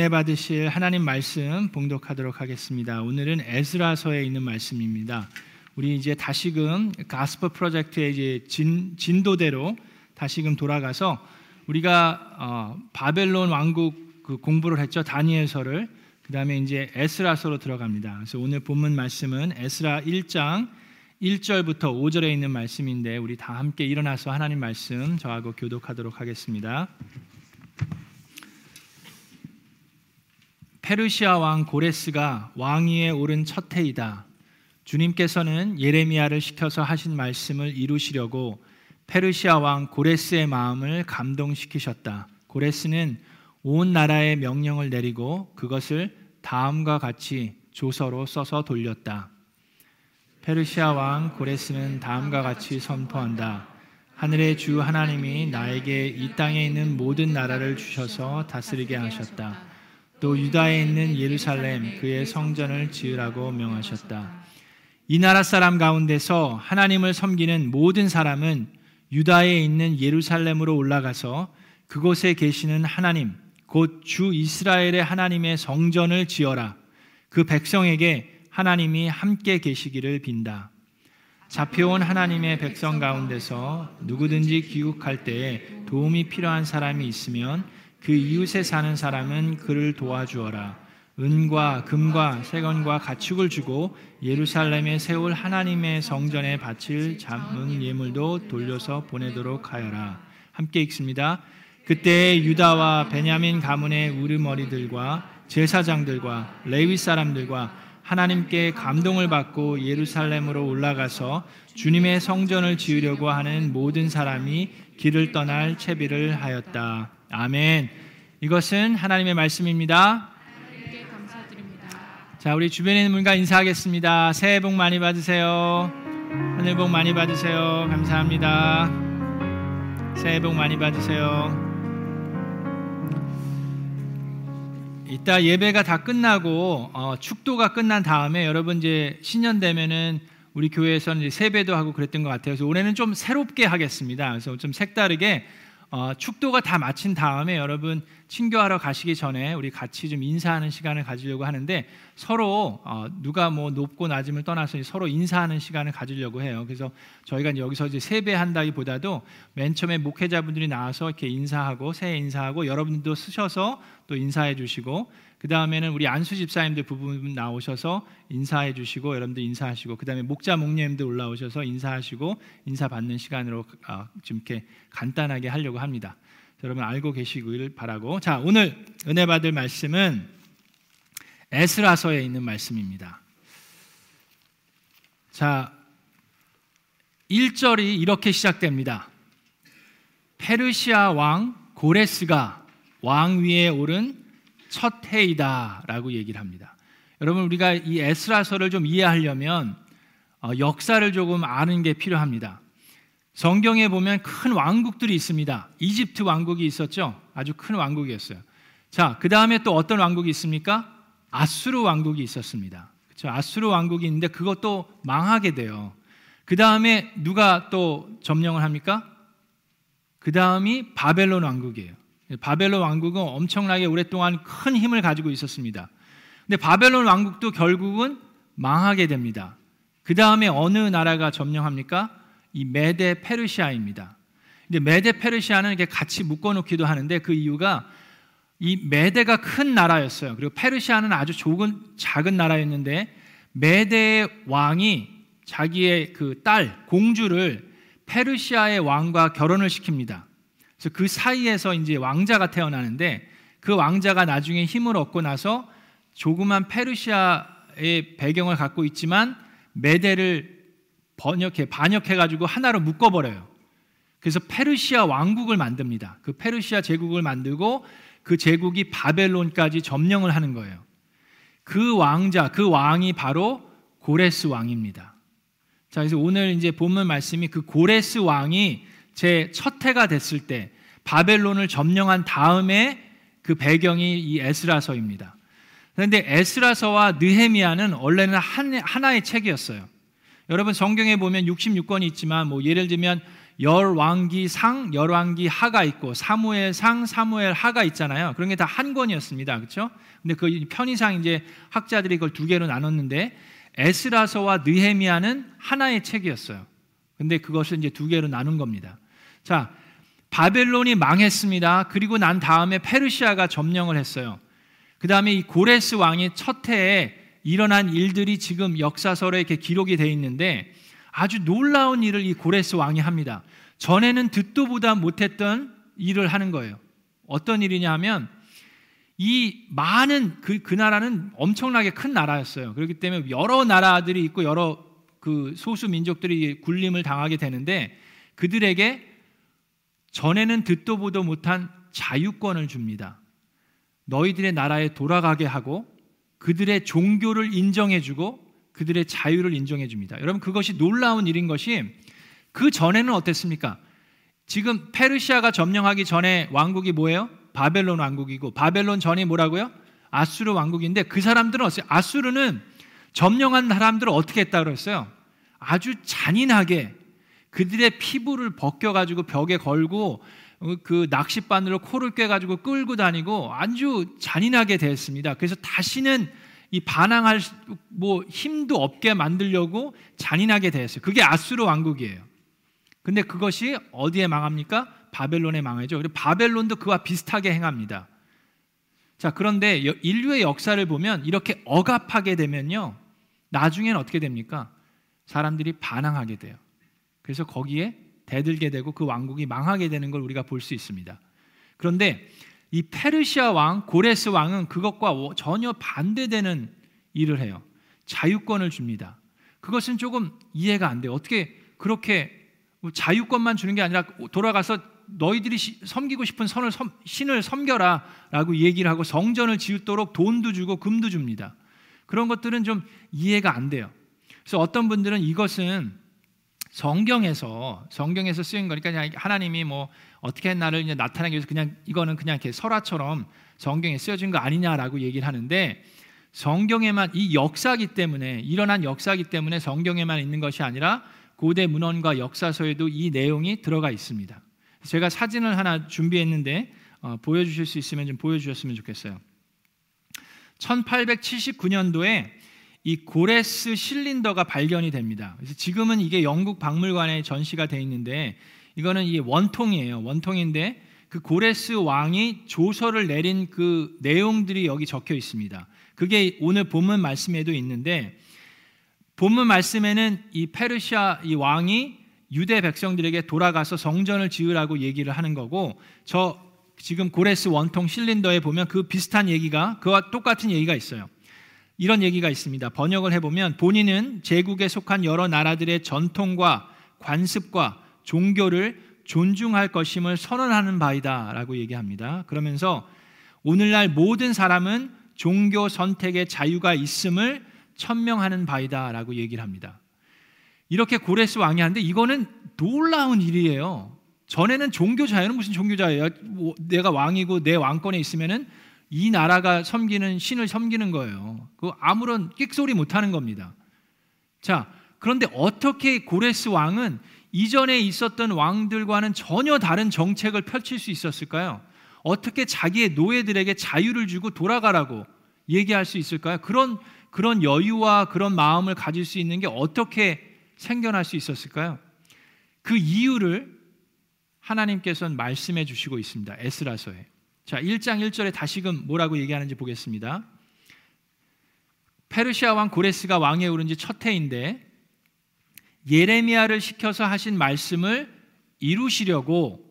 은혜 받으실 하나님 말씀 봉독하도록 하겠습니다. 오늘은 에스라서에 있는 말씀입니다. 우리 이제 다시금 가스퍼 프로젝트의 이제 진, 진도대로 다시금 돌아가서 우리가 어, 바벨론 왕국 그 공부를 했죠 다니엘서를 그 다음에 이제 에스라서로 들어갑니다. 그래서 오늘 본문 말씀은 에스라 1장 1절부터 5절에 있는 말씀인데 우리 다 함께 일어나서 하나님 말씀 저하고 교독하도록 하겠습니다. 페르시아 왕 고레스가 왕위에 오른 첫 해이다. 주님께서는 예레미야를 시켜서 하신 말씀을 이루시려고 페르시아 왕 고레스의 마음을 감동시키셨다. 고레스는 온 나라에 명령을 내리고 그것을 다음과 같이 조서로 써서 돌렸다. 페르시아 왕 고레스는 다음과 같이 선포한다. 하늘의 주 하나님이 나에게 이 땅에 있는 모든 나라를 주셔서 다스리게 하셨다. 또 유다에 있는 예루살렘 그의 성전을 지으라고 명하셨다. 이 나라 사람 가운데서 하나님을 섬기는 모든 사람은 유다에 있는 예루살렘으로 올라가서 그곳에 계시는 하나님 곧 주 이스라엘의 하나님의 성전을 지어라. 그 백성에게 하나님이 함께 계시기를 빈다. 잡혀온 하나님의 백성 가운데서 누구든지 귀국할 때에 도움이 필요한 사람이 있으면 그 이웃에 사는 사람은 그를 도와주어라. 은과 금과 세건과 가축을 주고 예루살렘에 세울 하나님의 성전에 바칠 잡은 예물도 돌려서 보내도록 하여라. 함께 읽습니다. 그때 유다와 베냐민 가문의 우르머리들과 제사장들과 레위 사람들과 하나님께 감동을 받고 예루살렘으로 올라가서 주님의 성전을 지으려고 하는 모든 사람이 길을 떠날 채비를 하였다. 아멘. 이것은 하나님의 말씀입니다. 자, 우리 주변에 있는 분과 인사하겠습니다. 새해 복 많이 받으세요. 하늘 복 많이 받으세요. 감사합니다. 새해 복 많이 받으세요. 이따 예배가 다 끝나고 어, 축도가 끝난 다음에 여러분 이제 신년 되면은 우리 교회에서는 세배도 하고 그랬던 것 같아요. 그래서 올해는 좀 새롭게 하겠습니다. 그래서 좀 색다르게 어, 축도가 다 마친 다음에 여러분 친교하러 가시기 전에 우리 같이 좀 인사하는 시간을 가지려고 하는데 서로 어, 누가 뭐 높고 낮음을 떠나서 서로 인사하는 시간을 가지려고 해요. 그래서 저희가 여기서 이제 세배한다기보다도 맨 처음에 목회자분들이 나와서 이렇게 인사하고 새해 인사하고 여러분들도 쓰셔서 또 인사해 주시고 그 다음에는 우리 안수 집사님들 부분 나오셔서 인사해 주시고 여러분들 인사하시고 그 다음에 목자 목녀님들 올라오셔서 인사하시고 인사 받는 시간으로 아, 좀 이렇게 간단하게 하려고 합니다. 여러분 알고 계시길 바라고 자 오늘 은혜 받을 말씀은 에스라서에 있는 말씀입니다. 자 1절이 이렇게 시작됩니다. 페르시아 왕 고레스가 왕 위에 오른 첫 해이다라고 얘기를 합니다. 여러분 우리가 이 에스라서를 좀 이해하려면 어, 역사를 조금 아는 게 필요합니다. 성경에 보면 큰 왕국들이 있습니다. 이집트 왕국이 있었죠. 아주 큰 왕국이었어요. 자, 그 다음에 또 어떤 왕국이 있습니까? 아수르 왕국이 있었습니다. 그렇죠? 아수르 왕국이 있는데 그것도 망하게 돼요. 그 다음에 누가 또 점령을 합니까? 그 다음이 바벨론 왕국이에요. 바벨론 왕국은 엄청나게 오랫동안 큰 힘을 가지고 있었습니다. 근데 바벨론 왕국도 결국은 망하게 됩니다. 그 다음에 어느 나라가 점령합니까? 이 메데 페르시아입니다. 근데 메데 페르시아는 이렇게 같이 묶어놓기도 하는데 그 이유가 이 메데가 큰 나라였어요. 그리고 페르시아는 아주 조금 작은 나라였는데 메데의 왕이 자기의 그 딸 공주를 페르시아의 왕과 결혼을 시킵니다. 그래서 그 사이에서 이제 왕자가 태어나는데 그 왕자가 나중에 힘을 얻고 나서 조그만 페르시아의 배경을 갖고 있지만 메데를 번역해 반역해 가지고 하나로 묶어 버려요. 그래서 페르시아 왕국을 만듭니다. 그 페르시아 제국을 만들고 그 제국이 바벨론까지 점령을 하는 거예요. 그 왕자, 그 왕이 바로 고레스 왕입니다. 자, 그래서 오늘 이제 본문 말씀이 그 고레스 왕이 제 첫 해가 됐을 때 바벨론을 점령한 다음에 그 배경이 이 에스라서입니다. 그런데 에스라서와 느헤미야는 원래는 한, 하나의 책이었어요. 여러분 성경에 보면 66권이 있지만 뭐 예를 들면 열왕기 상, 열왕기 하가 있고 사무엘 상, 사무엘 하가 있잖아요. 그런 게 다 한 권이었습니다. 그렇죠? 근데 그 편의상 이제 학자들이 그걸 두 개로 나눴는데 에스라서와 느헤미야는 하나의 책이었어요. 근데 그것을 이제 두 개로 나눈 겁니다. 자, 바벨론이 망했습니다. 그리고 난 다음에 페르시아가 점령을 했어요. 그 다음에 이 고레스 왕이 첫 해에 일어난 일들이 지금 역사서에 이렇게 기록이 되어 있는데 아주 놀라운 일을 이 고레스 왕이 합니다. 전에는 듣도 보다 못했던 일을 하는 거예요. 어떤 일이냐 하면 이 많은 그, 그 나라는 엄청나게 큰 나라였어요. 그렇기 때문에 여러 나라들이 있고 여러 그 소수 민족들이 군림을 당하게 되는데 그들에게 전에는 듣도 보도 못한 자유권을 줍니다. 너희들의 나라에 돌아가게 하고 그들의 종교를 인정해주고 그들의 자유를 인정해줍니다. 여러분 그것이 놀라운 일인 것이 그 전에는 어땠습니까? 지금 페르시아가 점령하기 전에 왕국이 뭐예요? 바벨론 왕국이고 바벨론 전이 뭐라고요? 아수르 왕국인데 그 사람들은 어때요? 아수르는 점령한 사람들을 어떻게 했다 그랬어요? 아주 잔인하게 그들의 피부를 벗겨 가지고 벽에 걸고 어, 그 낚싯바늘로 코를 꿰 가지고 끌고 다니고 아주 잔인하게 대했습니다. 그래서 다시는 이 반항할 뭐 힘도 없게 만들려고 잔인하게 대했어요. 그게 아수르 왕국이에요. 근데 그것이 어디에 망합니까? 바벨론에 망하죠. 그리고 바벨론도 그와 비슷하게 행합니다. 자, 그런데 인류의 역사를 보면 이렇게 억압하게 되면요. 나중에는 어떻게 됩니까? 사람들이 반항하게 돼요. 그래서 거기에 대들게 되고 그 왕국이 망하게 되는 걸 우리가 볼 수 있습니다. 그런데 이 페르시아 왕 고레스 왕은 그것과 전혀 반대되는 일을 해요. 자유권을 줍니다. 그것은 조금 이해가 안 돼요. 어떻게 그렇게 자유권만 주는 게 아니라 돌아가서 너희들이 섬기고 싶은 선을 섬, 신을 섬겨라라고 얘기를 하고 성전을 지으도록 돈도 주고 금도 줍니다. 그런 것들은 좀 이해가 안 돼요. 그래서 어떤 분들은 이것은 성경에서 성경에서 쓰인 거니까 그냥 하나님이 뭐 어떻게 나를 이제 나타내기 위해서 그냥 이거는 그냥 이렇게 설화처럼 성경에 쓰여진 거 아니냐라고 얘기를 하는데 성경에만 이 역사기 때문에 일어난 역사기 때문에 성경에만 있는 것이 아니라 고대 문헌과 역사서에도 이 내용이 들어가 있습니다. 제가 사진을 하나 준비했는데 어, 보여주실 수 있으면 좀 보여주셨으면 좋겠어요. 1879년도에 이 고레스 실린더가 발견이 됩니다. 그래서 지금은 이게 영국 박물관에 전시가 돼 있는데 이거는 이 원통이에요. 원통인데 그 고레스 왕이 조서를 내린 그 내용들이 여기 적혀 있습니다. 그게 오늘 본문 말씀에도 있는데 본문 말씀에는 이 페르시아 이 왕이 유대 백성들에게 돌아가서 성전을 지으라고 얘기를 하는 거고 저 지금 고레스 원통 실린더에 보면 그 비슷한 얘기가 그와 똑같은 얘기가 있어요. 이런 얘기가 있습니다. 번역을 해보면 본인은 제국에 속한 여러 나라들의 전통과 관습과 종교를 존중할 것임을 선언하는 바이다 라고 얘기합니다. 그러면서 오늘날 모든 사람은 종교 선택의 자유가 있음을 천명하는 바이다 라고 얘기를 합니다. 이렇게 고레스 왕이 하는데 이거는 놀라운 일이에요. 전에는 종교 자유는 무슨 종교 자유야? 뭐 내가 왕이고 내 왕권에 있으면은 이 나라가 섬기는 신을 섬기는 거예요. 그 아무런 끽소리 못 하는 겁니다. 자, 그런데 어떻게 고레스 왕은 이전에 있었던 왕들과는 전혀 다른 정책을 펼칠 수 있었을까요? 어떻게 자기의 노예들에게 자유를 주고 돌아가라고 얘기할 수 있을까요? 그런 그런 여유와 그런 마음을 가질 수 있는 게 어떻게 생겨날 수 있었을까요? 그 이유를 하나님께서는 말씀해 주시고 있습니다. 에스라서에. 자, 1장 1절에 다시금 뭐라고 얘기하는지 보겠습니다. 페르시아 왕 고레스가 왕에 오른 지 첫 해인데 예레미야를 시켜서 하신 말씀을 이루시려고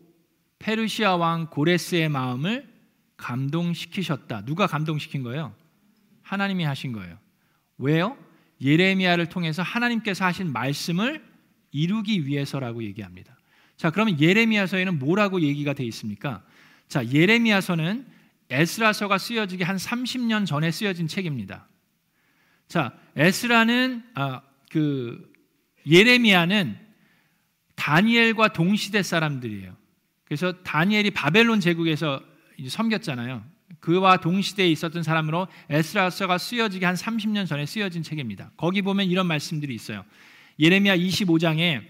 페르시아 왕 고레스의 마음을 감동시키셨다. 누가 감동시킨 거예요? 하나님이 하신 거예요. 왜요? 예레미야를 통해서 하나님께서 하신 말씀을 이루기 위해서라고 얘기합니다. 자, 그러면 예레미야서에는 뭐라고 얘기가 되어 있습니까? 자, 예레미야서는 에스라서가 쓰여지기 한 30년 전에 쓰여진 책입니다. 자, 에스라는 아, 그 예레미야는 다니엘과 동시대 사람들이에요. 그래서 다니엘이 바벨론 제국에서 섬겼잖아요. 그와 동시대에 있었던 사람으로 에스라서가 쓰여지기 한 30년 전에 쓰여진 책입니다. 거기 보면 이런 말씀들이 있어요. 예레미야 25장에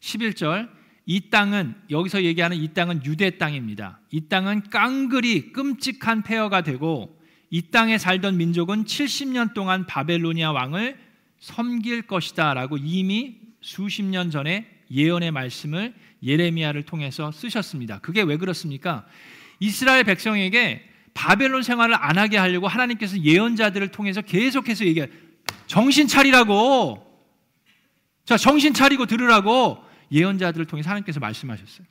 11절 이 땅은 여기서 얘기하는 이 땅은 유대 땅입니다. 이 땅은 깡그리 끔찍한 폐허가 되고 이 땅에 살던 민족은 70년 동안 바벨로니아 왕을 섬길 것이다라고 이미 수십 년 전에 예언의 말씀을 예레미야를 통해서 쓰셨습니다. 그게 왜 그렇습니까? 이스라엘 백성에게 바벨론 생활을 안 하게 하려고 하나님께서 예언자들을 통해서 계속해서 얘기해 정신 차리라고 자 정신 차리고 들으라고 예언자들을 통해 하나님께서 말씀하셨어요.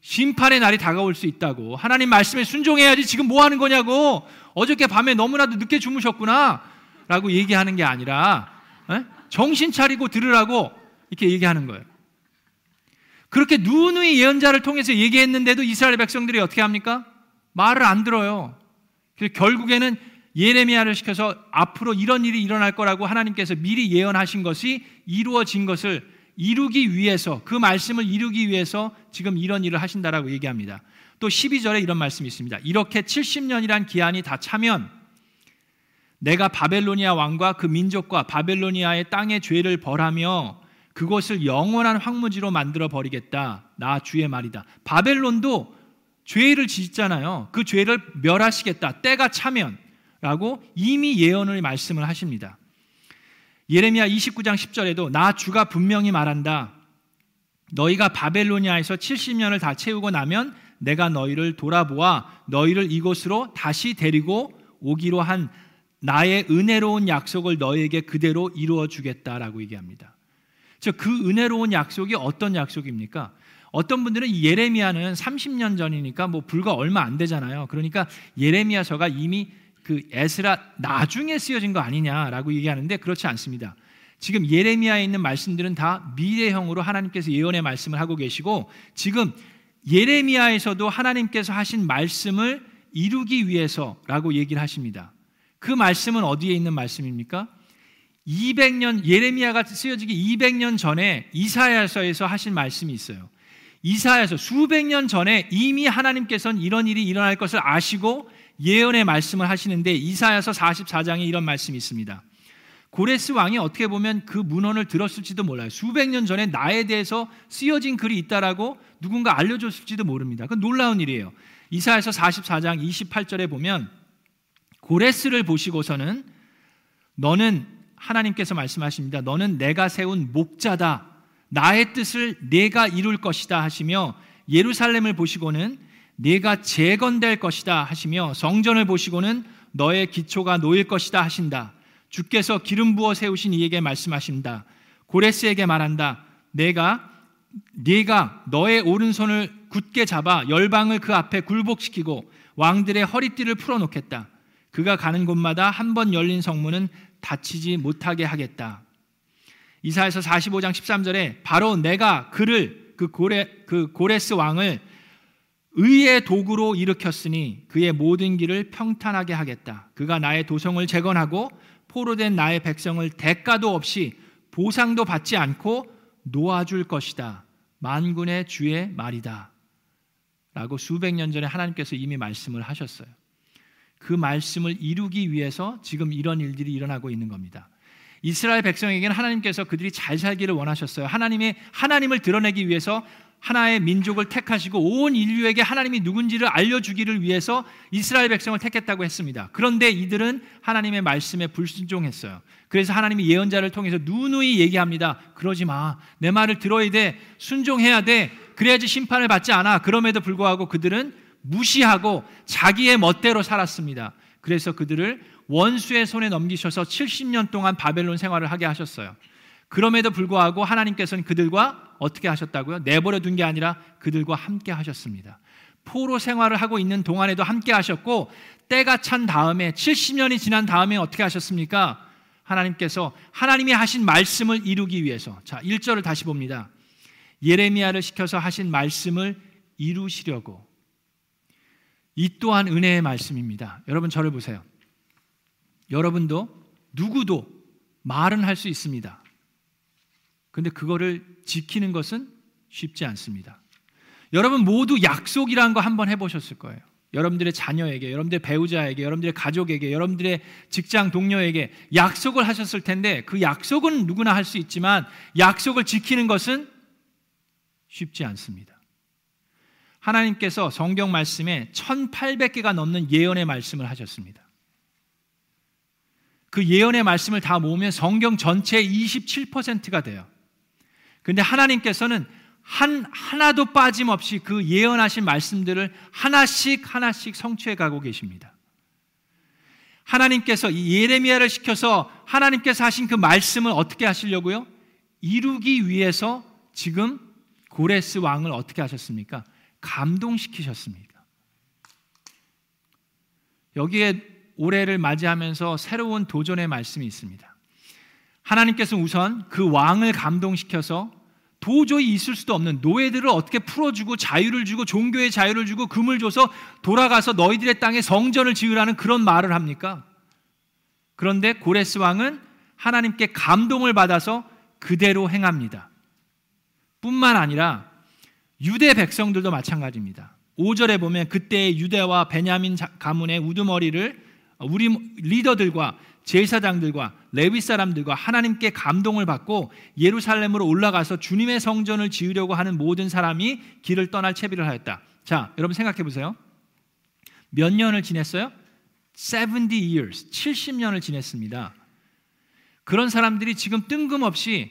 심판의 날이 다가올 수 있다고 하나님 말씀에 순종해야지 지금 뭐 하는 거냐고 어저께 밤에 너무나도 늦게 주무셨구나 라고 얘기하는 게 아니라 에? 정신 차리고 들으라고 이렇게 얘기하는 거예요. 그렇게 누누이 예언자를 통해서 얘기했는데도 이스라엘 백성들이 어떻게 합니까? 말을 안 들어요. 그래서 결국에는 예레미야를 시켜서 앞으로 이런 일이 일어날 거라고 하나님께서 미리 예언하신 것이 이루어진 것을 이루기 위해서 그 말씀을 이루기 위해서 지금 이런 일을 하신다라고 얘기합니다. 또 12절에 이런 말씀이 있습니다. 이렇게 70년이란 기한이 다 차면 내가 바벨로니아 왕과 그 민족과 바벨로니아의 땅의 죄를 벌하며 그것을 영원한 황무지로 만들어 버리겠다. 나 주의 말이다. 바벨론도 죄를 짓잖아요. 그 죄를 멸하시겠다. 때가 차면라고 이미 예언을 말씀을 하십니다. 예레미야 29장 10절에도 나 주가 분명히 말한다. 너희가 바벨로니아에서 70년을 다 채우고 나면 내가 너희를 돌아보아 너희를 이곳으로 다시 데리고 오기로 한 나의 은혜로운 약속을 너희에게 그대로 이루어 주겠다라고 얘기합니다. 그 은혜로운 약속이 어떤 약속입니까? 어떤 분들은 예레미야는 30년 전이니까 뭐 불과 얼마 안 되잖아요. 그러니까 예레미야서가 이미 그 에스라 나중에 쓰여진 거 아니냐라고 얘기하는데 그렇지 않습니다. 지금 예레미야에 있는 말씀들은 다 미래형으로 하나님께서 예언의 말씀을 하고 계시고 지금 예레미야에서도 하나님께서 하신 말씀을 이루기 위해서라고 얘기를 하십니다. 그 말씀은 어디에 있는 말씀입니까? 200년 예레미야가 쓰여지기 200년 전에 이사야서에서 하신 말씀이 있어요. 이사야서 수백 년 전에 이미 하나님께서는 이런 일이 일어날 것을 아시고 예언의 말씀을 하시는데 이사야서 44장에 이런 말씀이 있습니다. 고레스 왕이 어떻게 보면 그 문헌을 들었을지도 몰라요. 수백 년 전에 나에 대해서 쓰여진 글이 있다라고 누군가 알려줬을지도 모릅니다. 그 놀라운 일이에요. 이사야서 44장 28절에 보면 고레스를 보시고서는 너는 하나님께서 말씀하십니다. 너는 내가 세운 목자다. 나의 뜻을 내가 이룰 것이다 하시며 예루살렘을 보시고는 네가 재건될 것이다 하시며 성전을 보시고는 너의 기초가 놓일 것이다 하신다. 주께서 기름 부어 세우신 이에게 말씀하신다. 고레스에게 말한다. 내가 네가 너의 오른손을 굳게 잡아 열방을 그 앞에 굴복시키고 왕들의 허리띠를 풀어 놓겠다. 그가 가는 곳마다 한 번 열린 성문은 닫히지 못하게 하겠다. 이사에서 45장 13절에 바로 내가 그를 그 고레 그 고레스 왕을 의의 도구로 일으켰으니 그의 모든 길을 평탄하게 하겠다. 그가 나의 도성을 재건하고 포로된 나의 백성을 대가도 없이 보상도 받지 않고 놓아줄 것이다. 만군의 주의 말이다. 라고 수백 년 전에 하나님께서 이미 말씀을 하셨어요. 그 말씀을 이루기 위해서 지금 이런 일들이 일어나고 있는 겁니다. 이스라엘 백성에게는 하나님께서 그들이 잘 살기를 원하셨어요. 하나님의 하나님을 드러내기 위해서 하나의 민족을 택하시고 온 인류에게 하나님이 누군지를 알려주기를 위해서 이스라엘 백성을 택했다고 했습니다. 그런데 이들은 하나님의 말씀에 불순종했어요. 그래서 하나님이 예언자를 통해서 누누이 얘기합니다. 그러지 마. 내 말을 들어야 돼. 순종해야 돼. 그래야지 심판을 받지 않아. 그럼에도 불구하고 그들은 무시하고 자기의 멋대로 살았습니다. 그래서 그들을 원수의 손에 넘기셔서 70년 동안 바벨론 생활을 하게 하셨어요. 그럼에도 불구하고 하나님께서는 그들과 어떻게 하셨다고요? 내버려 둔 게 아니라 그들과 함께 하셨습니다. 포로 생활을 하고 있는 동안에도 함께 하셨고 때가 찬 다음에 70년이 지난 다음에 어떻게 하셨습니까? 하나님께서 하나님이 하신 말씀을 이루기 위해서 자, 1절을 다시 봅니다. 예레미야를 시켜서 하신 말씀을 이루시려고 이 또한 은혜의 말씀입니다. 여러분 저를 보세요. 여러분도 누구도 말은 할 수 있습니다. 근데 그거를 지키는 것은 쉽지 않습니다. 여러분 모두 약속이라는 거 한번 해보셨을 거예요. 여러분들의 자녀에게, 여러분들의 배우자에게, 여러분들의 가족에게, 여러분들의 직장 동료에게 약속을 하셨을 텐데 그 약속은 누구나 할 수 있지만 약속을 지키는 것은 쉽지 않습니다. 하나님께서 성경 말씀에 1800개가 넘는 예언의 말씀을 하셨습니다. 그 예언의 말씀을 다 모으면 성경 전체의 27%가 돼요. 근데 하나님께서는 한 하나도 빠짐없이 그 예언하신 말씀들을 하나씩 하나씩 성취해 가고 계십니다. 하나님께서 이 예레미야를 시켜서 하나님께서 하신 그 말씀을 어떻게 하시려고요? 이루기 위해서 지금 고레스 왕을 어떻게 하셨습니까? 감동시키셨습니다. 여기에 올해를 맞이하면서 새로운 도전의 말씀이 있습니다. 하나님께서 우선 그 왕을 감동시켜서 도저히 있을 수도 없는 노예들을 어떻게 풀어주고 자유를 주고 종교의 자유를 주고 금을 줘서 돌아가서 너희들의 땅에 성전을 지으라는 그런 말을 합니까? 그런데 고레스 왕은 하나님께 감동을 받아서 그대로 행합니다. 뿐만 아니라 유대 백성들도 마찬가지입니다. 5절에 보면 그때의 유대와 베냐민 가문의 우두머리를 우리 리더들과 제사장들과 레위 사람들과 하나님께 감동을 받고 예루살렘으로 올라가서 주님의 성전을 지으려고 하는 모든 사람이 길을 떠날 채비를 하였다. 자, 여러분 생각해 보세요. 몇 년을 지냈어요? 70 years, 70년을 지냈습니다. 그런 사람들이 지금 뜬금없이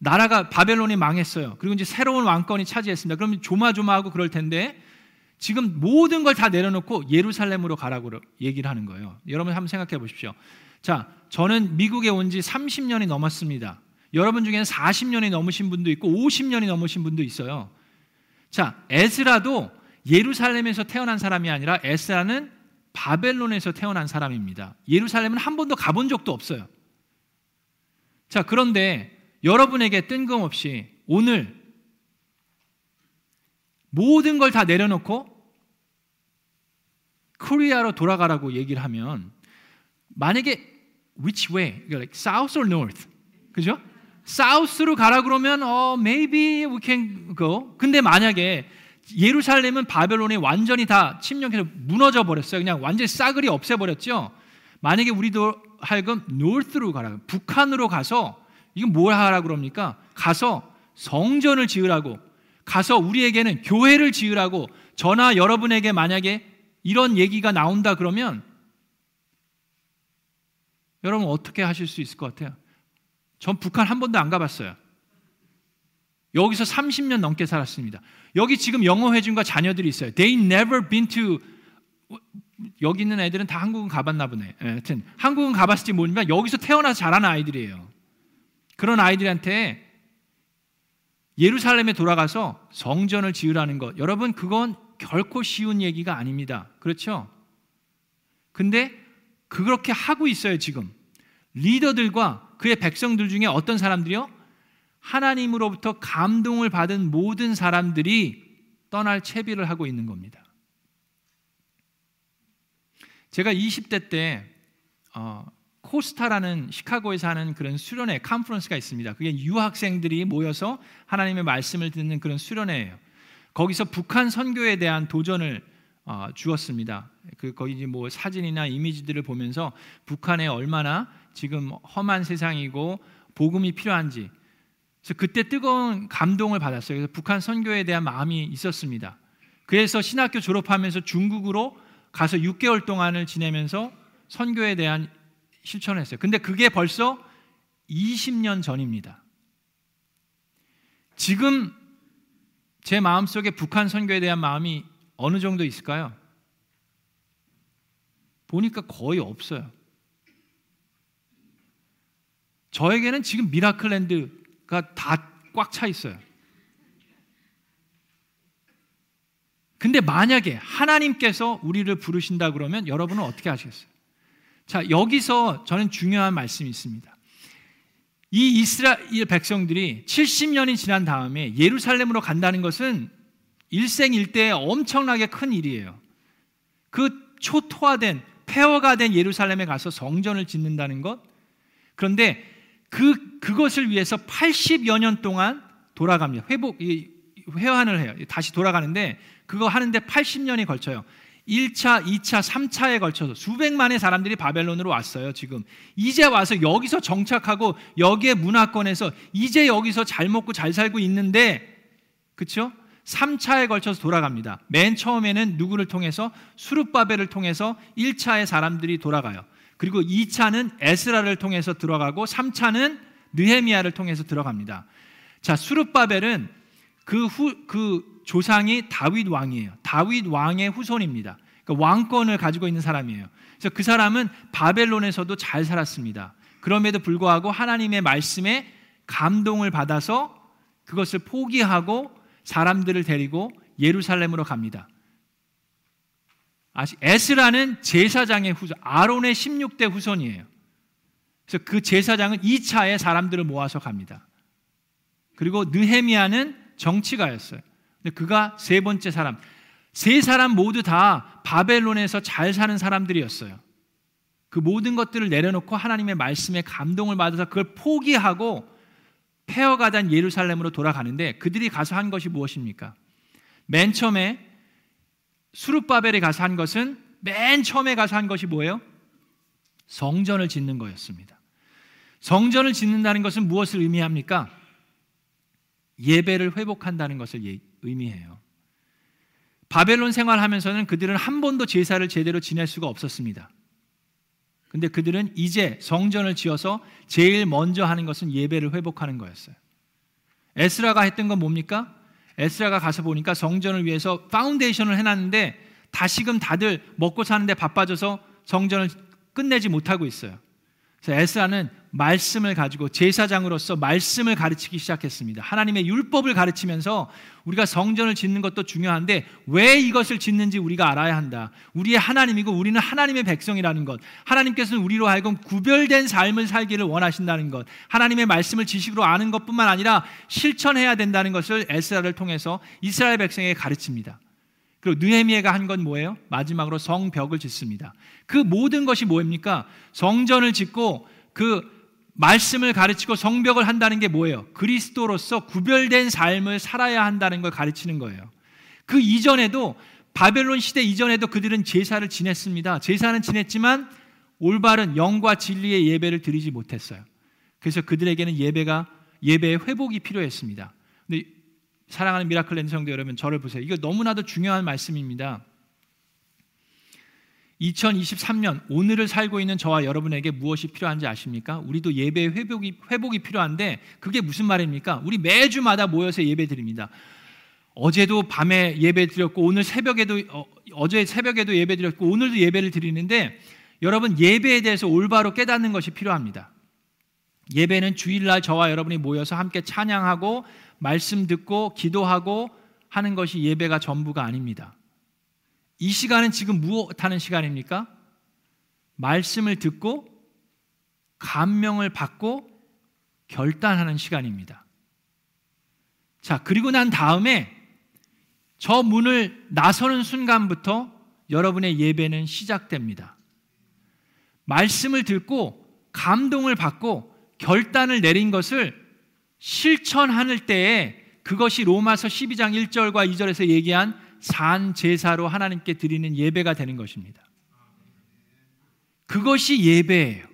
나라가 바벨론이 망했어요. 그리고 이제 새로운 왕권이 차지했습니다. 그러면 조마조마하고 그럴 텐데 지금 모든 걸 다 내려놓고 예루살렘으로 가라고 얘기를 하는 거예요. 여러분 한번 생각해 보십시오. 자, 저는 미국에 온 지 30년이 넘었습니다. 여러분 중에는 40년이 넘으신 분도 있고 50년이 넘으신 분도 있어요. 자, 에스라도 예루살렘에서 태어난 사람이 아니라 에스라는 바벨론에서 태어난 사람입니다. 예루살렘은 한 번도 가본 적도 없어요. 자, 그런데 여러분에게 뜬금없이 오늘 모든 걸 다 내려놓고 코리아로 돌아가라고 얘기를 하면 만약에 which way? like south or north? 그죠? south로 가라 그러면 어 maybe we can go. 근데 만약에 예루살렘은 바벨론이 완전히 다 침략해서 무너져 버렸어요. 그냥 완전히 싸그리 없애 버렸죠. 만약에 우리도 하여금 north로 가라. 북한으로 가서 이건 뭘 하라 그럽니까? 가서 성전을 지으라고 가서 우리에게는 교회를 지으라고 저나 여러분에게 만약에 이런 얘기가 나온다 그러면 여러분 어떻게 하실 수 있을 것 같아요? 전 북한 한 번도 안 가봤어요. 여기서 30년 넘게 살았습니다. 여기 지금 영어 회중과 자녀들이 있어요. They never been to 여기 있는 애들은 다 한국은 가봤나 보네. 예, 하여튼 한국은 가봤을지 모르지만 여기서 태어나서 자란 아이들이에요. 그런 아이들한테 예루살렘에 돌아가서 성전을 지으라는 것. 여러분 그건 결코 쉬운 얘기가 아닙니다. 그렇죠? 근데 그렇게 하고 있어요, 지금. 리더들과 그의 백성들 중에 어떤 사람들이요? 하나님으로부터 감동을 받은 모든 사람들이 떠날 채비를 하고 있는 겁니다. 제가 20대 때 어, 코스타라는 시카고에서 하는 그런 수련회 컨퍼런스가 있습니다. 그게 유학생들이 모여서 하나님의 말씀을 듣는 그런 수련회예요. 거기서 북한 선교에 대한 도전을 어, 주었습니다. 그 거기 뭐 사진이나 이미지들을 보면서 북한에 얼마나 지금 험한 세상이고 복음이 필요한지 그래서 그때 뜨거운 감동을 받았어요. 그래서 북한 선교에 대한 마음이 있었습니다. 그래서 신학교 졸업하면서 중국으로 가서 6개월 동안을 지내면서 선교에 대한 실천을 했어요. 근데 그게 벌써 20년 전입니다. 지금 제 마음속에 북한 선교에 대한 마음이 어느 정도 있을까요? 보니까 거의 없어요. 저에게는 지금 미라클랜드가 다 꽉 차 있어요. 근데 만약에 하나님께서 우리를 부르신다 그러면 여러분은 어떻게 하시겠어요? 자, 여기서 저는 중요한 말씀이 있습니다. 이 이스라엘 백성들이 70년이 지난 다음에 예루살렘으로 간다는 것은 일생일대에 엄청나게 큰 일이에요. 그 초토화된 폐허가 된 예루살렘에 가서 성전을 짓는다는 것. 그런데 그 그것을 위해서 80여 년 동안 돌아갑니다. 회복 회환을 해요. 다시 돌아가는데 그거 하는데 80년이 걸쳐요. 1차, 2차, 3차에 걸쳐서 수백만의 사람들이 바벨론으로 왔어요, 지금. 이제 와서 여기서 정착하고 여기에 문화권에서 이제 여기서 잘 먹고 잘 살고 있는데 그렇죠? 3차에 걸쳐서 돌아갑니다. 맨 처음에는 누구를 통해서 수룹바벨을 통해서 1차의 사람들이 돌아가요. 그리고 2차는 에스라를 통해서 들어가고 3차는 느헤미야를 통해서 들어갑니다. 자, 수룹바벨은 그 후, 그 조상이 다윗 왕이에요. 다윗 왕의 후손입니다. 그러니까 왕권을 가지고 있는 사람이에요. 그래서 그 사람은 바벨론에서도 잘 살았습니다. 그럼에도 불구하고 하나님의 말씀에 감동을 받아서 그것을 포기하고 사람들을 데리고 예루살렘으로 갑니다. 에스라는 제사장의 후손, 아론의 16대 후손이에요. 그래서 그 제사장은 2차에 사람들을 모아서 갑니다. 그리고 느헤미야는 정치가였어요. 근데 그가 세 번째 사람. 세 사람 모두 다 바벨론에서 잘 사는 사람들이었어요. 그 모든 것들을 내려놓고 하나님의 말씀에 감동을 받아서 그걸 포기하고 폐허가단 예루살렘으로 돌아가는데 그들이 가서 한 것이 무엇입니까? 맨 처음에 수룹바벨에 가서 한 것은 맨 처음에 가서 한 것이 뭐예요? 성전을 짓는 거였습니다. 성전을 짓는다는 것은 무엇을 의미합니까? 예배를 회복한다는 것을 예, 의미해요. 바벨론 생활하면서는 그들은 한 번도 제사를 제대로 지낼 수가 없었습니다. 근데 그들은 이제 성전을 지어서 제일 먼저 하는 것은 예배를 회복하는 거였어요. 에스라가 했던 건 뭡니까? 에스라가 가서 보니까 성전을 위해서 foundation을 해놨는데 다시금 다들 먹고 사는데 바빠져서 성전을 끝내지 못하고 있어요. 그래서 에스라는 말씀을 가지고 제사장으로서 말씀을 가르치기 시작했습니다. 하나님의 율법을 가르치면서 우리가 성전을 짓는 것도 중요한데 왜 이것을 짓는지 우리가 알아야 한다. 우리의 하나님이고 우리는 하나님의 백성이라는 것. 하나님께서는 우리로 하여금 구별된 삶을 살기를 원하신다는 것. 하나님의 말씀을 지식으로 아는 것뿐만 아니라 실천해야 된다는 것을 에스라를 통해서 이스라엘 백성에게 가르칩니다. 그리고 느헤미야가 한 건 뭐예요? 마지막으로 성벽을 짓습니다. 그 모든 것이 뭐입니까? 성전을 짓고 그 말씀을 가르치고 성벽을 한다는 게 뭐예요? 그리스도로서 구별된 삶을 살아야 한다는 걸 가르치는 거예요. 그 이전에도 바벨론 시대 이전에도 그들은 제사를 지냈습니다. 제사는 지냈지만 올바른 영과 진리의 예배를 드리지 못했어요. 그래서 그들에게는 예배가 예배의 회복이 필요했습니다. 근데 사랑하는 미라클 성도 여러분 저를 보세요. 이거 너무나도 중요한 말씀입니다. 2023년 오늘을 살고 있는 저와 여러분에게 무엇이 필요한지 아십니까? 우리도 예배 회복이 회복이 필요한데 그게 무슨 말입니까? 우리 매주마다 모여서 예배 드립니다. 어제도 밤에 예배 드렸고 오늘 새벽에도 어, 제 새벽에도 예배 드렸고 오늘도 예배를 드리는데 여러분 예배에 대해서 올바로 깨닫는 것이 필요합니다. 예배는 주일날 저와 여러분이 모여서 함께 찬양하고 말씀 듣고 기도하고 하는 것이 예배가 전부가 아닙니다. 이 시간은 지금 무엇 하는 시간입니까? 말씀을 듣고 감명을 받고 결단하는 시간입니다. 자, 그리고 난 다음에 저 문을 나서는 순간부터 여러분의 예배는 시작됩니다. 말씀을 듣고 감동을 받고 결단을 내린 것을 실천하는 때에 그것이 로마서 12장 1절과 2절에서 얘기한 산 제사로 하나님께 드리는 예배가 되는 것입니다. 그것이 예배예요.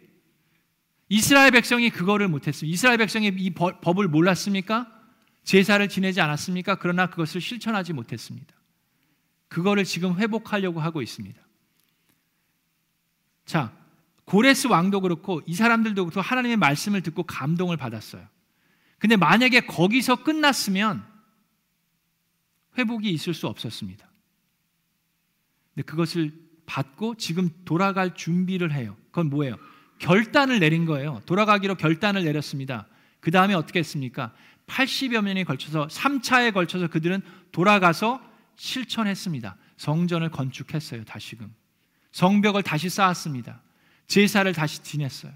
이스라엘 백성이 그거를 못했습니다. 이스라엘 백성이 이 법을 몰랐습니까? 제사를 지내지 않았습니까? 그러나 그것을 실천하지 못했습니다. 그거를 지금 회복하려고 하고 있습니다. 자, 고레스 왕도 그렇고 이 사람들도 그렇고 하나님의 말씀을 듣고 감동을 받았어요. 근데 만약에 거기서 끝났으면 회복이 있을 수 없었습니다. 근데 그것을 받고 지금 돌아갈 준비를 해요. 그건 뭐예요? 결단을 내린 거예요. 돌아가기로 결단을 내렸습니다. 그 다음에 어떻게 했습니까? 80여 년에 걸쳐서 3차에 걸쳐서 그들은 돌아가서 실천했습니다. 성전을 건축했어요. 다시금. 성벽을 다시 쌓았습니다. 제사를 다시 지냈어요.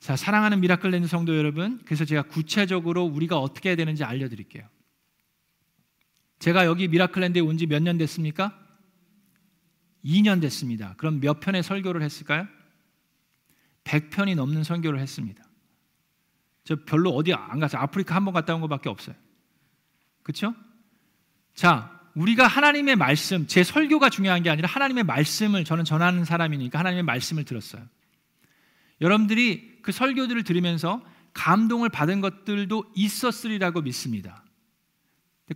자, 사랑하는 미라클랜드 성도 여러분, 그래서 제가 구체적으로 우리가 어떻게 해야 되는지 알려드릴게요. 제가 여기 미라클랜드에 온 지 몇 년 됐습니까? 2년 됐습니다. 그럼 몇 편의 설교를 했을까요? 100편이 넘는 설교를 했습니다. 저 별로 어디 안 갔어요. 아프리카 한 번 갔다 온 것밖에 없어요. 그렇죠? 자, 우리가 하나님의 말씀, 제 설교가 중요한 게 아니라 하나님의 말씀을 저는 전하는 사람이니까 하나님의 말씀을 들었어요. 여러분들이 그 설교들을 들으면서 감동을 받은 것들도 있었으리라고 믿습니다.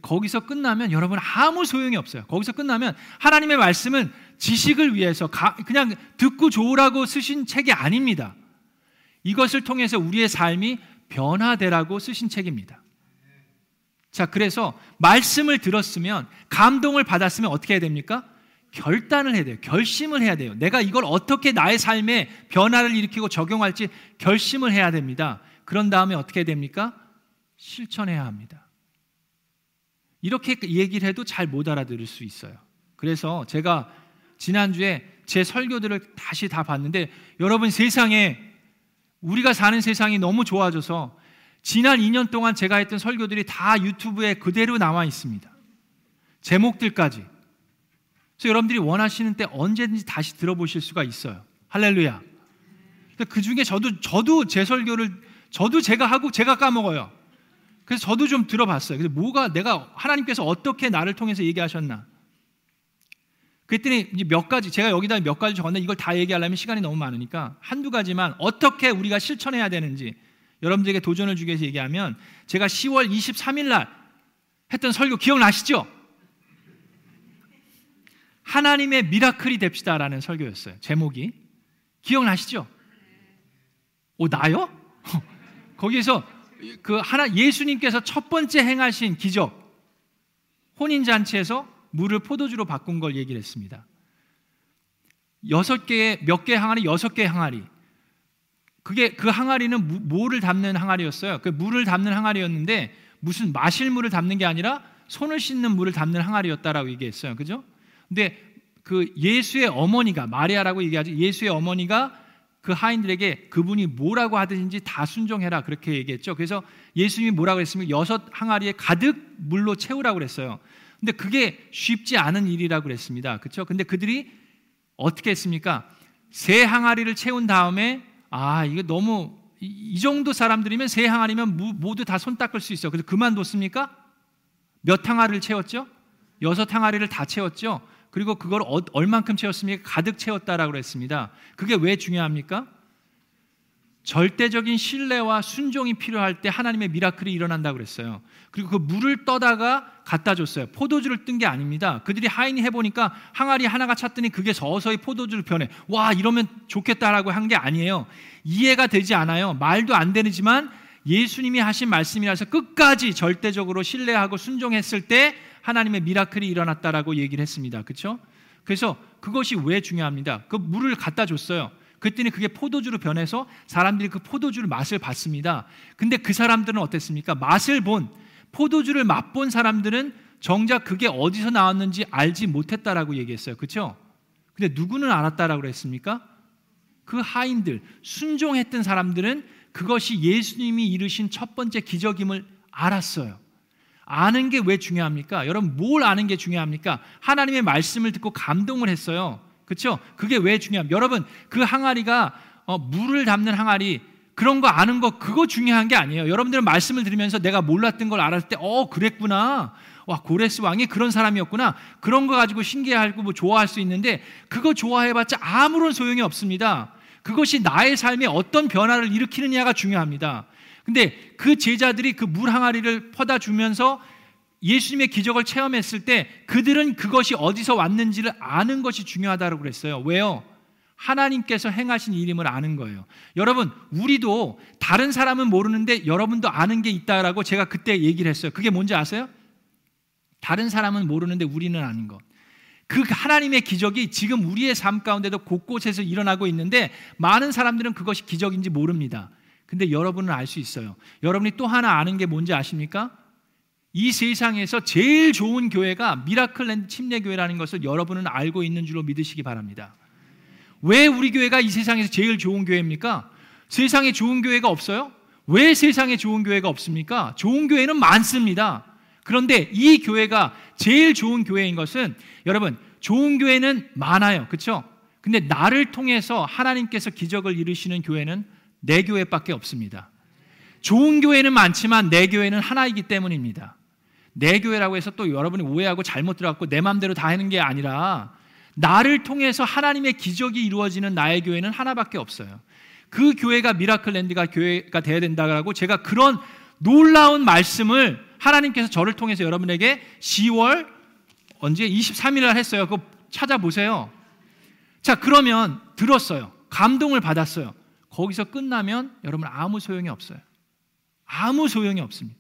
거기서 끝나면 여러분 아무 소용이 없어요. 거기서 끝나면 하나님의 말씀은 지식을 위해서 그냥 듣고 좋으라고 쓰신 책이 아닙니다. 이것을 통해서 우리의 삶이 변화되라고 쓰신 책입니다. 자, 그래서 말씀을 들었으면 감동을 받았으면 어떻게 해야 됩니까? 결단을 해야 돼요. 결심을 해야 돼요. 내가 이걸 어떻게 나의 삶에 변화를 일으키고 적용할지 결심을 해야 됩니다. 그런 다음에 어떻게 해야 됩니까? 실천해야 합니다. 이렇게 얘기를 해도 잘 못 알아들을 수 있어요. 그래서 제가 지난주에 제 설교들을 다시 다 봤는데 여러분 세상에 우리가 사는 세상이 너무 좋아져서 지난 2년 동안 제가 했던 설교들이 다 유튜브에 그대로 나와 있습니다. 제목들까지. 그래서 여러분들이 원하시는 때 언제든지 다시 들어보실 수가 있어요. 할렐루야. 그 중에 저도 저도 제 설교를 저도 제가 하고 제가 까먹어요. 그래서 저도 좀 들어봤어요. 그래서 뭐가 내가 하나님께서 어떻게 나를 통해서 얘기하셨나? 그랬더니 이제 몇 가지 제가 여기다 몇 가지 적었는데 이걸 다 얘기하려면 시간이 너무 많으니까 한두 가지만 어떻게 우리가 실천해야 되는지 여러분들에게 도전을 주기 위해서 얘기하면 제가 10월 23일 날 했던 설교 기억나시죠? 하나님의 미라클이 됩시다라는 설교였어요. 제목이 기억나시죠? 오 나요? 거기에서 그 하나 예수님께서 첫 번째 행하신 기적 혼인 잔치에서 물을 포도주로 바꾼 걸 얘기를 했습니다. 여섯 개의 몇 개의 항아리 여섯 개의 항아리 그게 그 항아리는 뭐를 담는 항아리였어요. 그 물을 담는 항아리였는데 무슨 마실 물을 담는 게 아니라 손을 씻는 물을 담는 항아리였다라고 얘기했어요. 그죠? 근데 그 예수의 어머니가 마리아라고 얘기하죠. 예수의 어머니가 그 하인들에게 그분이 뭐라고 하든지 다 순종해라 그렇게 얘기했죠. 그래서 예수님이 뭐라고 했습니까? 여섯 항아리에 가득 물로 채우라고 그랬어요. 근데 그게 쉽지 않은 일이라고 그랬습니다. 그렇죠? 근데 그들이 어떻게 했습니까? 세 항아리를 채운 다음에 아, 이거 너무 이, 정도 사람들이면 세 항아리면 모두 다 손 닦을 수 있어. 그래서 그만뒀습니까? 몇 항아리를 채웠죠? 여섯 항아리를 다 채웠죠. 그리고 그걸 어, 얼만큼 채웠습니까? 가득 채웠다라고 그랬습니다. 그게 왜 중요합니까? 절대적인 신뢰와 순종이 필요할 때 하나님의 미라클이 일어난다고 그랬어요. 그리고 그 물을 떠다가 갖다 줬어요. 포도주를 뜬 게 아닙니다. 그들이 하인이 해보니까 항아리 하나가 찼더니 그게 서서히 포도주를 변해. 와, 이러면 좋겠다라고 한 게 아니에요. 이해가 되지 않아요. 말도 안 되지만 예수님이 하신 말씀이라서 끝까지 절대적으로 신뢰하고 순종했을 때 하나님의 미라클이 일어났다라고 얘기를 했습니다. 그렇죠? 그래서 그것이 왜 중요합니다. 그 물을 갖다 줬어요. 그랬더니 그게 포도주로 변해서 사람들이 그 포도주를 맛을 봤습니다. 근데 그 사람들은 어땠습니까? 맛을 본 포도주를 맛본 사람들은 정작 그게 어디서 나왔는지 알지 못했다라고 얘기했어요. 그렇죠? 근데 누구는 알았다라고 그랬습니까? 그 하인들 순종했던 사람들은 그것이 예수님이 이루신 첫 번째 기적임을 알았어요. 아는 게 왜 중요합니까? 여러분 뭘 아는 게 중요합니까? 하나님의 말씀을 듣고 감동을 했어요. 그렇죠? 그게 왜 중요합니까? 여러분 그 항아리가 어, 물을 담는 항아리 그런 거 아는 거 그거 중요한 게 아니에요. 여러분들은 말씀을 들으면서 내가 몰랐던 걸 알았을 때 어 그랬구나. 와 고레스 왕이 그런 사람이었구나. 그런 거 가지고 신기해하고 뭐 좋아할 수 있는데 그거 좋아해봤자 아무런 소용이 없습니다. 그것이 나의 삶에 어떤 변화를 일으키느냐가 중요합니다. 근데 그 제자들이 그 물 항아리를 퍼다 주면서 예수님의 기적을 체험했을 때 그들은 그것이 어디서 왔는지를 아는 것이 중요하다고 그랬어요. 왜요? 하나님께서 행하신 일임을 아는 거예요. 여러분, 우리도 다른 사람은 모르는데 여러분도 아는 게 있다라고 제가 그때 얘기를 했어요. 그게 뭔지 아세요? 다른 사람은 모르는데 우리는 아는 것. 그 하나님의 기적이 지금 우리의 삶 가운데도 곳곳에서 일어나고 있는데 많은 사람들은 그것이 기적인지 모릅니다. 근데 여러분은 알 수 있어요. 여러분이 또 하나 아는 게 뭔지 아십니까? 이 세상에서 제일 좋은 교회가 미라클랜드 침례교회라는 것을 여러분은 알고 있는 줄로 믿으시기 바랍니다. 왜 우리 교회가 이 세상에서 제일 좋은 교회입니까? 세상에 좋은 교회가 없어요? 왜 세상에 좋은 교회가 없습니까? 좋은 교회는 많습니다. 그런데 이 교회가 제일 좋은 교회인 것은 여러분, 좋은 교회는 많아요. 그렇죠? 근데 나를 통해서 하나님께서 기적을 이루시는 교회는 내 교회밖에 없습니다. 좋은 교회는 많지만 내 교회는 하나이기 때문입니다. 내 교회라고 해서 또 여러분이 오해하고 잘못 들어갔고 내 마음대로 다 하는 게 아니라 나를 통해서 하나님의 기적이 이루어지는 나의 교회는 하나밖에 없어요. 그 교회가 미라클랜드가 교회가 돼야 된다고 제가 그런 놀라운 말씀을 하나님께서 저를 통해서 여러분에게 10월 언제 23일 날 했어요. 그거 찾아보세요. 자, 그러면 들었어요. 감동을 받았어요. 거기서 끝나면 여러분 아무 소용이 없어요. 아무 소용이 없습니다.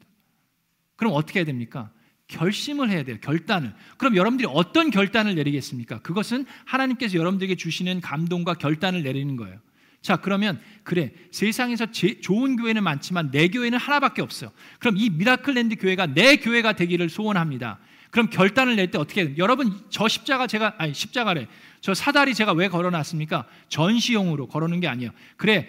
그럼 어떻게 해야 됩니까? 결심을 해야 돼요. 결단을. 그럼 여러분들이 어떤 결단을 내리겠습니까? 그것은 하나님께서 여러분들에게 주시는 감동과 결단을 내리는 거예요. 자, 그러면 그래. 세상에서 제, 좋은 교회는 많지만 내 교회는 하나밖에 없어요. 그럼 이 미라클랜드 교회가 내 교회가 되기를 소원합니다. 그럼 결단을 낼 때 어떻게 해요? 여러분 저 십자가 제가 아니 십자가래. 저 사다리 제가 왜 걸어 놨습니까? 전시용으로 걸어 놓은 게 아니에요. 그래.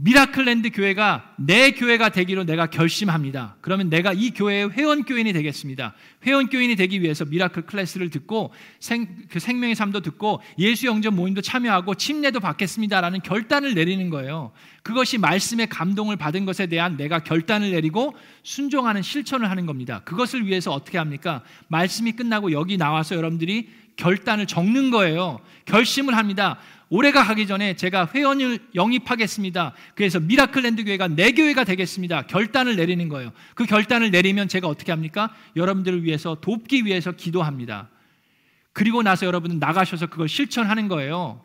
미라클랜드 교회가 내 교회가 되기로 내가 결심합니다. 그러면 내가 이 교회의 회원 교인이 되겠습니다. 회원 교인이 되기 위해서 Miracle Class를 듣고 생, 그 생명의 삶도 듣고 예수 영접 모임도 참여하고 침례도 받겠습니다라는 결단을 내리는 거예요. 그것이 말씀의 감동을 받은 것에 대한 내가 결단을 내리고 순종하는 실천을 하는 겁니다. 그것을 위해서 어떻게 합니까? 말씀이 끝나고 여기 나와서 여러분들이 결단을 적는 거예요. 결심을 합니다. 올해가 가기 전에 제가 회원을 영입하겠습니다. 그래서 미라클랜드 교회가 내 교회가 되겠습니다. 결단을 내리는 거예요. 그 결단을 내리면 제가 어떻게 합니까? 여러분들을 위해서 돕기 위해서 기도합니다. 그리고 나서 여러분은 나가셔서 그걸 실천하는 거예요.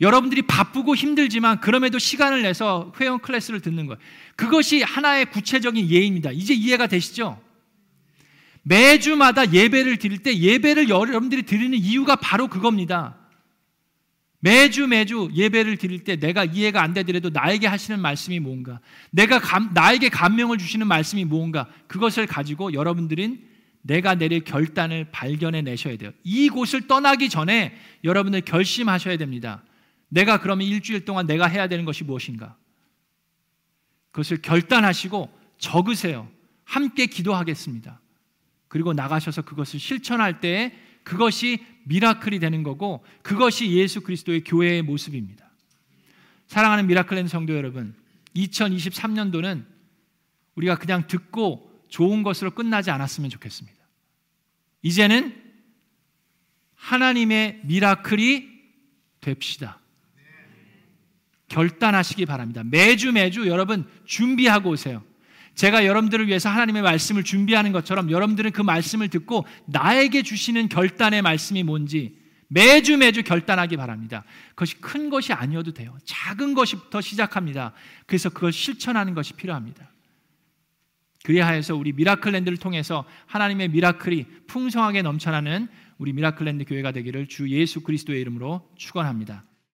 여러분들이 바쁘고 힘들지만 그럼에도 시간을 내서 회원 클래스를 듣는 거예요. 그것이 하나의 구체적인 예입니다. 이제 이해가 되시죠? 매주마다 예배를 드릴 때 예배를 여러분들이 드리는 이유가 바로 그겁니다. 매주 매주 예배를 드릴 때 내가 이해가 안 되더라도 나에게 하시는 말씀이 뭔가, 내가 감, 나에게 감명을 주시는 말씀이 뭔가, 그것을 가지고 여러분들은 내가 내릴 결단을 발견해 내셔야 돼요. 이곳을 떠나기 전에 여러분들 결심하셔야 됩니다. 내가 그러면 일주일 동안 내가 해야 되는 것이 무엇인가? 그것을 결단하시고 적으세요. 함께 기도하겠습니다. 그리고 나가셔서 그것을 실천할 때 그것이 미라클이 되는 거고 그것이 예수 그리스도의 교회의 모습입니다. 사랑하는 미라클랜 성도 여러분, 2023년도는 우리가 그냥 듣고 좋은 것으로 끝나지 않았으면 좋겠습니다. 이제는 하나님의 미라클이 됩시다. 결단하시기 바랍니다. 매주 매주 여러분 준비하고 오세요. 제가 여러분들을 위해서 하나님의 말씀을 준비하는 것처럼 여러분들은 그 말씀을 듣고 나에게 주시는 결단의 말씀이 뭔지 매주 매주 결단하기 바랍니다. 그것이 큰 것이 아니어도 돼요. 작은 것부터 시작합니다. 그래서 그걸 실천하는 것이 필요합니다. 그리하여서 우리 미라클랜드를 통해서 하나님의 miracle이 풍성하게 넘쳐나는 우리 미라클랜드 교회가 되기를 주 예수 그리스도의 이름으로 축원합니다.